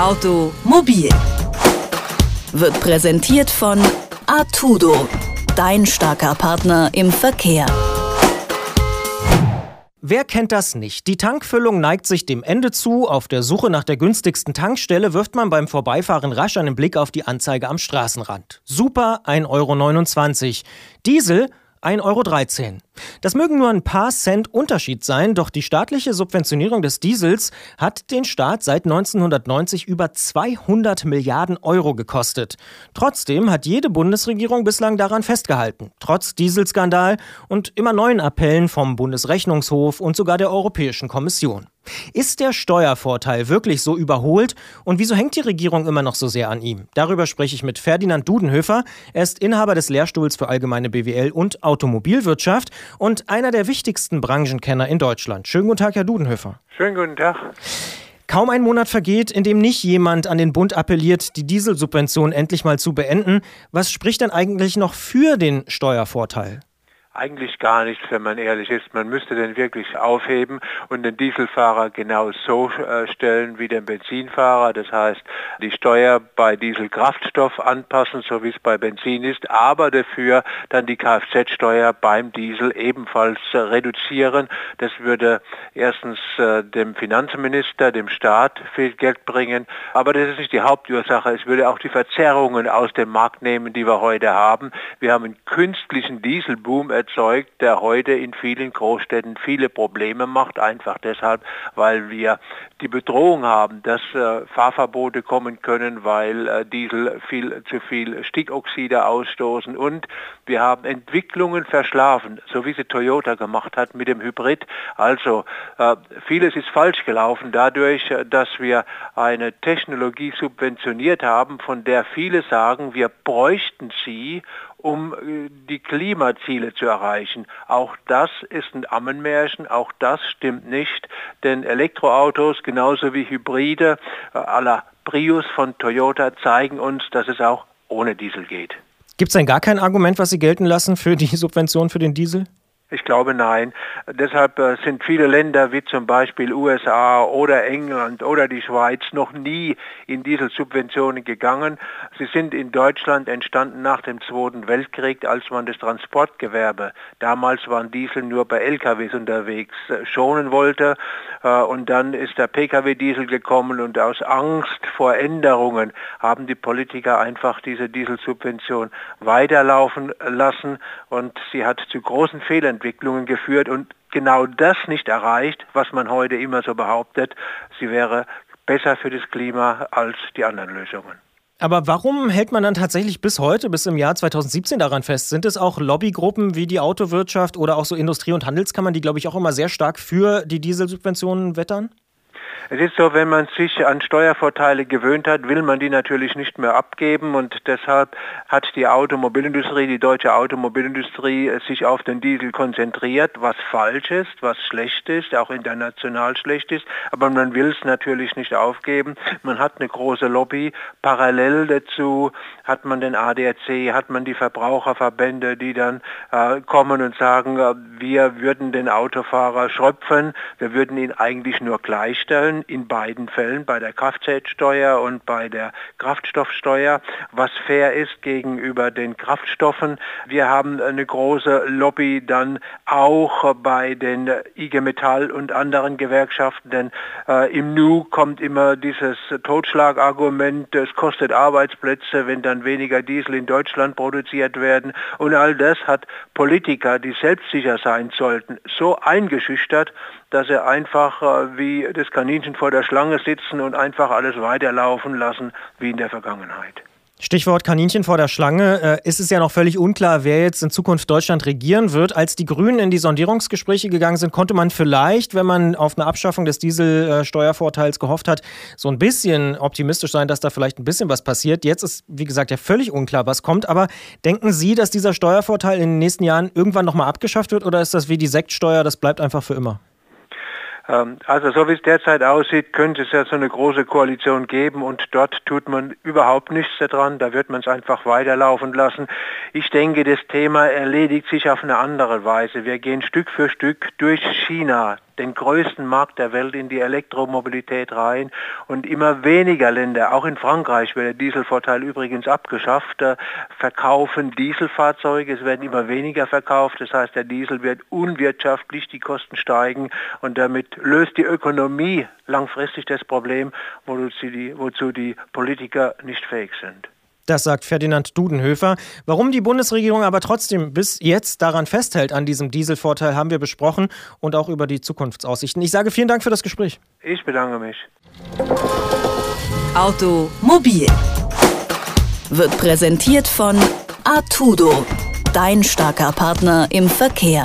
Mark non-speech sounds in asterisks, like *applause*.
Automobil wird präsentiert von Artudo, dein starker Partner im Verkehr. Wer kennt das nicht? Die Tankfüllung neigt sich dem Ende zu. Auf der Suche nach der günstigsten Tankstelle wirft man beim Vorbeifahren rasch einen Blick auf die Anzeige am Straßenrand. Super 1,29 Euro. Diesel 1,13 Euro. Das mögen nur ein paar Cent Unterschied sein, doch die staatliche Subventionierung des Diesels hat den Staat seit 1990 über 200 Milliarden Euro gekostet. Trotzdem hat jede Bundesregierung bislang daran festgehalten, trotz Dieselskandal und immer neuen Appellen vom Bundesrechnungshof und sogar der Europäischen Kommission. Ist der Steuervorteil wirklich so überholt und wieso hängt die Regierung immer noch so sehr an ihm? Darüber spreche ich mit Ferdinand Dudenhöfer. Er ist Inhaber des Lehrstuhls für allgemeine BWL und Automobilwirtschaft und einer der wichtigsten Branchenkenner in Deutschland. Schönen guten Tag, Herr Dudenhöfer. Schönen guten Tag. Kaum ein Monat vergeht, in dem nicht jemand an den Bund appelliert, die Dieselsubvention endlich mal zu beenden. Was spricht denn eigentlich noch für den Steuervorteil? Eigentlich gar nichts, wenn man ehrlich ist. Man müsste den wirklich aufheben und den Dieselfahrer genau so äh, stellen wie den Benzinfahrer. Das heißt, die Steuer bei Dieselkraftstoff anpassen, so wie es bei Benzin ist, aber dafür dann die Kfz-Steuer beim Diesel ebenfalls äh, reduzieren. Das würde erstens äh, dem Finanzminister, dem Staat viel Geld bringen, aber das ist nicht die Hauptursache. Es würde auch die Verzerrungen aus dem Markt nehmen, die wir heute haben. Wir haben einen künstlichen Dieselboom erzeugt, der heute in vielen Großstädten viele Probleme macht, einfach deshalb, weil wir die Bedrohung haben, dass äh, Fahrverbote kommen können, weil äh, Diesel viel zu viel Stickoxide ausstoßen und wir haben Entwicklungen verschlafen, so wie sie Toyota gemacht hat mit dem Hybrid. Also äh, vieles ist falsch gelaufen dadurch, äh, dass wir eine Technologie subventioniert haben, von der viele sagen, wir bräuchten sie, um äh, die Klimaziele zu erreichen. Auch das ist ein Ammenmärchen, auch das stimmt nicht, denn Elektroautos genauso wie Hybride äh, aller Prius von Toyota zeigen uns, dass es auch ohne Diesel geht. Gibt es denn gar kein Argument, was Sie gelten lassen für die *laughs* Subvention für den Diesel? Ich glaube nein. Deshalb äh, sind viele Länder wie zum Beispiel USA oder England oder die Schweiz noch nie in Dieselsubventionen gegangen. Sie sind in Deutschland entstanden nach dem Zweiten Weltkrieg, als man das Transportgewerbe, damals waren Diesel nur bei LKWs unterwegs, äh, schonen wollte. Äh, und dann ist der Pkw-Diesel gekommen und aus Angst vor Änderungen haben die Politiker einfach diese Dieselsubvention weiterlaufen lassen und sie hat zu großen Fehlern Entwicklungen geführt und genau das nicht erreicht, was man heute immer so behauptet. Sie wäre besser für das Klima als die anderen Lösungen. Aber warum hält man dann tatsächlich bis heute, bis im Jahr 2017 daran fest? Sind es auch Lobbygruppen wie die Autowirtschaft oder auch so Industrie- und Handelskammern, die, glaube ich, auch immer sehr stark für die Dieselsubventionen wettern? Es ist so, wenn man sich an Steuervorteile gewöhnt hat, will man die natürlich nicht mehr abgeben und deshalb hat die Automobilindustrie, die deutsche Automobilindustrie sich auf den Diesel konzentriert, was falsch ist, was schlecht ist, auch international schlecht ist, aber man will es natürlich nicht aufgeben. Man hat eine große Lobby. Parallel dazu hat man den ADAC, hat man die Verbraucherverbände, die dann äh, kommen und sagen, äh, wir würden den Autofahrer schröpfen, wir würden ihn eigentlich nur gleichstellen in beiden Fällen, bei der Kfz-Steuer und bei der Kraftstoffsteuer, was fair ist gegenüber den Kraftstoffen. Wir haben eine große Lobby dann auch bei den IG Metall und anderen Gewerkschaften, denn äh, im Nu kommt immer dieses Totschlagargument, es kostet Arbeitsplätze, wenn dann weniger Diesel in Deutschland produziert werden und all das hat Politiker, die selbstsicher sein sollten, so eingeschüchtert, dass sie einfach äh, wie das Kaninchen vor der Schlange sitzen und einfach alles weiterlaufen lassen wie in der Vergangenheit. Stichwort Kaninchen vor der Schlange. Äh, ist es ja noch völlig unklar, wer jetzt in Zukunft Deutschland regieren wird. Als die Grünen in die Sondierungsgespräche gegangen sind, konnte man vielleicht, wenn man auf eine Abschaffung des Dieselsteuervorteils gehofft hat, so ein bisschen optimistisch sein, dass da vielleicht ein bisschen was passiert. Jetzt ist, wie gesagt, ja völlig unklar, was kommt. Aber denken Sie, dass dieser Steuervorteil in den nächsten Jahren irgendwann nochmal abgeschafft wird oder ist das wie die Sektsteuer, das bleibt einfach für immer? Ähm, also so wie es derzeit aussieht, könnte es ja so eine große Koalition geben und dort tut man überhaupt nichts daran, da wird man es einfach weiterlaufen lassen. Ich denke, das Thema erledigt sich auf eine andere Weise. Wir gehen Stück für Stück durch China den größten Markt der Welt in die Elektromobilität rein und immer weniger Länder, auch in Frankreich wird der Dieselvorteil übrigens abgeschafft, äh, verkaufen Dieselfahrzeuge, es werden immer weniger verkauft, das heißt der Diesel wird unwirtschaftlich, die Kosten steigen und damit löst die Ökonomie langfristig das Problem, wozu die, wozu die Politiker nicht fähig sind. Das sagt Ferdinand Dudenhöfer. Warum die Bundesregierung aber trotzdem bis jetzt daran festhält, an diesem Dieselvorteil, haben wir besprochen und auch über die Zukunftsaussichten. Ich sage vielen Dank für das Gespräch. Ich bedanke mich. Automobil wird präsentiert von Artudo, dein starker Partner im Verkehr.